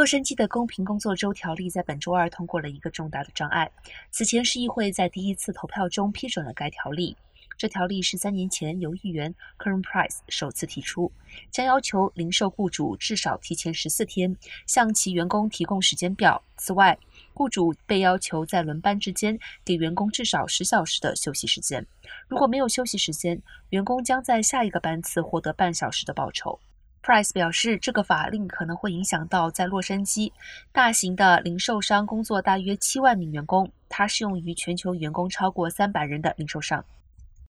洛杉矶的公平工作周条例在本周二通过了一个重大的障碍。此前，市议会在第一次投票中批准了该条例。这条例是三年前由议员 Karen Price 首次提出，将要求零售雇主至少提前十四天向其员工提供时间表。此外，雇主被要求在轮班之间给员工至少十小时的休息时间。如果没有休息时间，员工将在下一个班次获得半小时的报酬。Price 表示，这个法令可能会影响到在洛杉矶大型的零售商工作大约七万名员工。它适用于全球员工超过三百人的零售商。